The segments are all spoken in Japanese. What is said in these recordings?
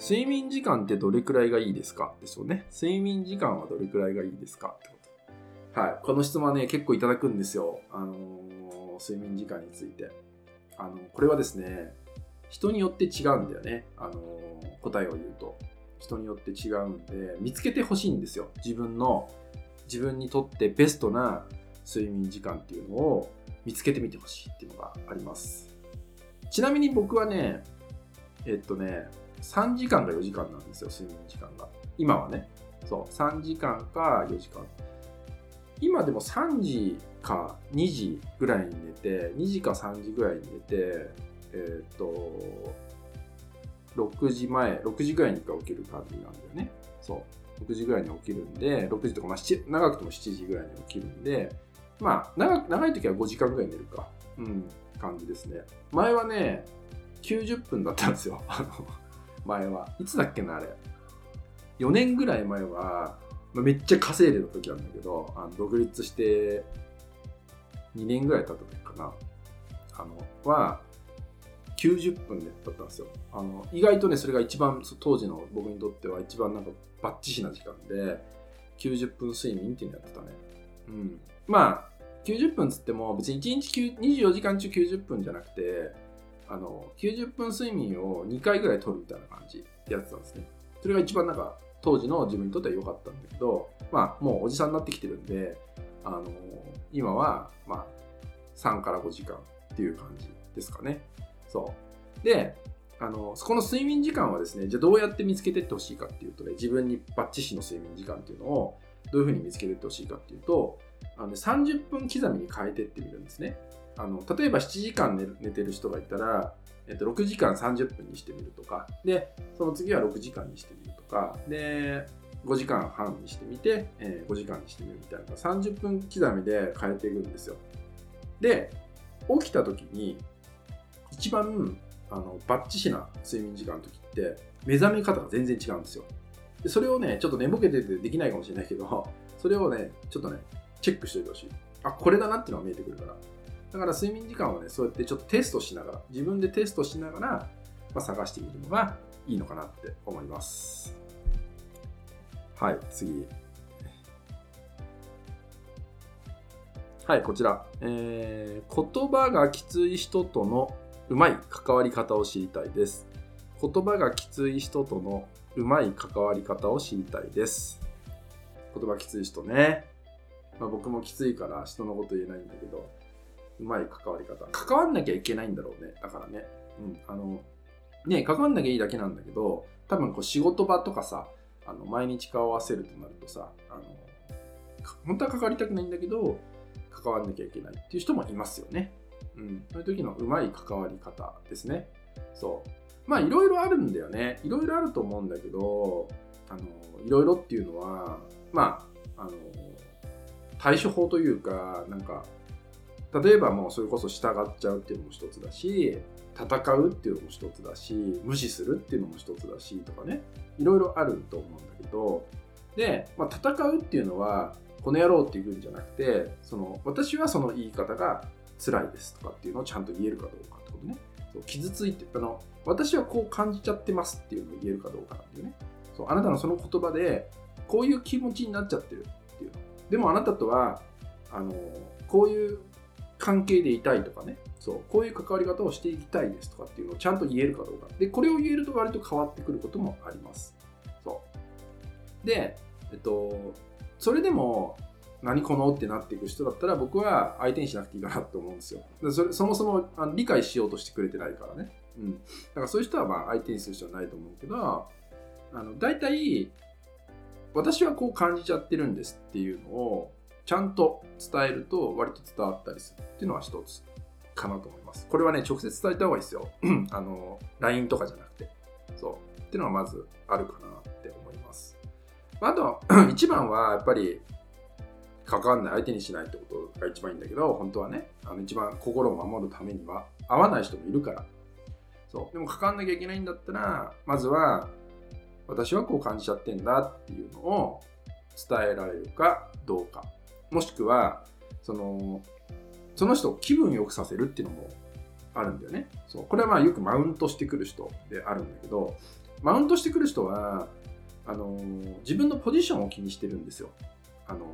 睡眠時間ってどれくらいがいいですか？ですよね。睡眠時間はどれくらいがいいですか？ってこと。はい。この質問はね、結構いただくんですよ。あのー睡眠時間について。あの、これはですね、人によって違うんだよね。あのー答えを言うと。人によって違うんで、見つけてほしいんですよ。自分の、自分にとってベストな睡眠時間っていうのを見つけてみてほしいっていうのがあります。ちなみに僕はね、えっとね、3時間か4時間なんですよ、睡眠時間が。今はね。そう、3時間か4時間。今でも3時か2時ぐらいに寝て、2時か3時ぐらいに寝て、えっと、6時前、6時ぐらいに起きる感じなんだよね。そう。6時ぐらいに起きるんで、6時とか、まあ、長くても7時ぐらいに起きるんで、まあ、長長い時は5時間ぐらい寝るか。うん、感じですね。前はね、90分だったんですよ。あの前は。いつだっけな、あれ。4年ぐらい前は、まあめっちゃ稼いでた時なんだけど、あの独立して2年ぐらい経った時かな。あの、は、90分でだったんですよ。あの、意外とね、それが一番、当時の僕にとっては一番なんかバッチシな時間で、90分睡眠っていうのやってたね。うん。まあ、90分つっても別に1日24時間中90分じゃなくて、あの、90分睡眠を2回ぐらい取るみたいな感じでやってたんですね。それが一番なんか当時の自分にとっては良かったんだけど、まあもうおじさんになってきてるんで、あの、今はまあ3から5時間っていう感じですかね。そう。で、あの、そこの睡眠時間はですね、じゃあどうやって見つけてってほしいかっていうとね、自分にバッチシの睡眠時間っていうのをどういうふうに見つけてってほしいかっていうと、あのね、30分刻みに変えてってみるんですね。あの例えば7時間寝てる人がいたら、えっと、6時間30分にしてみるとか、で、その次は6時間にしてみるとか、で、5時間半にしてみて、えー5時間にしてみるみたいな、30分刻みで変えていくんですよ。で、起きた時に、一番あのバッチシな睡眠時間の時って、目覚め方が全然違うんですよ。でそれをね、ちょっと寝ぼけててできないかもしれないけど、それをね、ちょっとね、チェックしておいてほしい。あ、これだなっていうのが見えてくるから。だから睡眠時間はね、そうやってちょっとテストしながら、自分でテストしながら、まあ、探してみるのがいいのかなって思います。はい、次。はい、こちら。えー言葉がきつい人とのうまい関わり方を知りたいです。言葉がきつい人とのうまい関わり方を知りたいです。言葉きつい人ね。まあ、僕もきついから人のこと言えないんだけど、うまい関わり方。関わんなきゃいけないんだろうね。だからね。うん。あの、ね、関わんなきゃいいだけなんだけど、多分こう仕事場とかさ、あの毎日顔合わせるとなるとさ、あの、本当は関わりたくないんだけど、関わんなきゃいけないっていう人もいますよね。うん。そういう時のうまい関わり方ですね。そう。まあいろいろあるんだよね。いろいろあると思うんだけど、あの、いろいろっていうのは、まあ、あの、対処法というか、なんか、例えばもうそれこそ従っちゃうっていうのも一つだし、戦うっていうのも一つだし、無視するっていうのも一つだしとかね、いろいろあると思うんだけど、で、まあ、戦うっていうのは、この野郎っていうんじゃなくて、その、私はその言い方が辛いですとかっていうのをちゃんと言えるかどうかってことね。そう傷ついて、あの、私はこう感じちゃってますっていうのを言えるかどうかっていうね。そう、あなたのその言葉で、こういう気持ちになっちゃってるっていう。でもあなたとは、あの、こういう関係でいたいとかね、そう、こういう関わり方をしていきたいですとかっていうのをちゃんと言えるかどうか。で、これを言えると割と変わってくることもあります。そう。で、えっと、それでも、何このってなっていく人だったら僕は相手にしなくていいかなと思うんですよ。でそれそもそもあの理解しようとしてくれてないからね。うん。だからそういう人はまあ相手にする人はないと思うけど、あの大体、私はこう感じちゃってるんですっていうのをちゃんと伝えると割と伝わったりするっていうのは一つかなと思います。これはね、直接伝えた方がいいですよ。あの、LINE とかじゃなくて。そう。っていうのはまずあるかなって思います。あと、一番はやっぱり、関わんない相手にしないってことが一番いいんだけど、本当はね、あの一番心を守るためには、合わない人もいるから。そう。でも関わんなきゃいけないんだったら、まずは、私はこう感じちゃってんだっていうのを伝えられるかどうか。もしくは、その、その人を気分良くさせるっていうのもあるんだよね。そう。これはまあよくマウントしてくる人であるんだけど、マウントしてくる人はあの自分のポジションを気にしてるんですよ。あの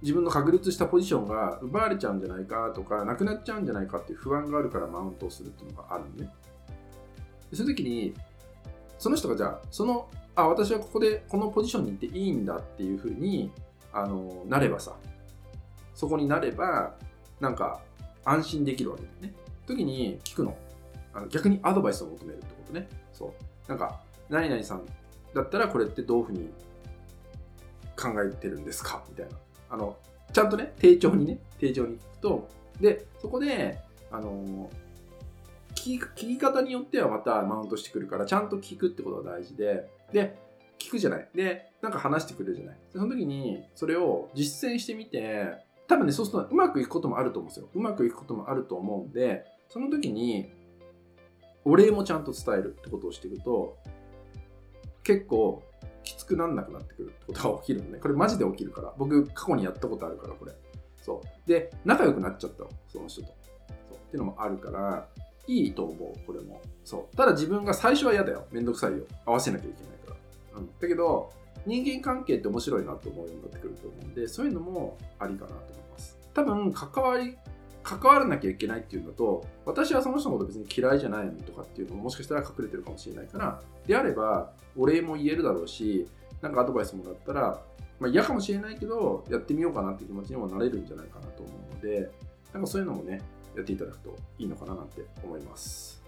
自分の確立したポジションが奪われちゃうんじゃないかとかなくなっちゃうんじゃないかっていう不安があるからマウントをするっていうのがあるんで、ね、そういう時にその人がじゃあそのあ私はここでこのポジションに行っていいんだっていうふうにあのなればさそこになればなんか安心できるわけだよね。時に聞くの。あの逆にアドバイスを求めるってことね。そう。なんか何々さんだったらこれってどういうふうに考えてるんですか？みたいな。あのちゃんとね丁重にね丁重に聞くとでそこであの聞き聞き方によってはまたマウントしてくるからちゃんと聞くってことが大事で。でくじゃないでなんか話してくれるじゃないその時にそれを実践してみて多分ねそうするとうまくいくこともあると思うんですようまくいくこともあると思うんでその時にお礼もちゃんと伝えるってことをしていくと結構きつくなんなくなってくるってことが起きるのね。これマジで起きるから。僕過去にやったことあるから、これ。そう。で、仲良くなっちゃったの、その人と。そうっていうのもあるから、いいと思う、これも。そう。ただ自分が最初は嫌だよ。めんどくさいよ。合わせなきゃいけない。うん。だけど、人間関係って面白いなと思うようになってくると思うんで、そういうのもありかなと思います。多分、関わり関わらなきゃいけないっていうのと私はその人のこと別に嫌いじゃないのとかっていうのももしかしたら隠れてるかもしれないからであればお礼も言えるだろうしなんかアドバイスもらったら、まあ、嫌かもしれないけどやってみようかなって気持ちにもなれるんじゃないかなと思うのでなんかそういうのもねやっていただくといいのかななんて思います。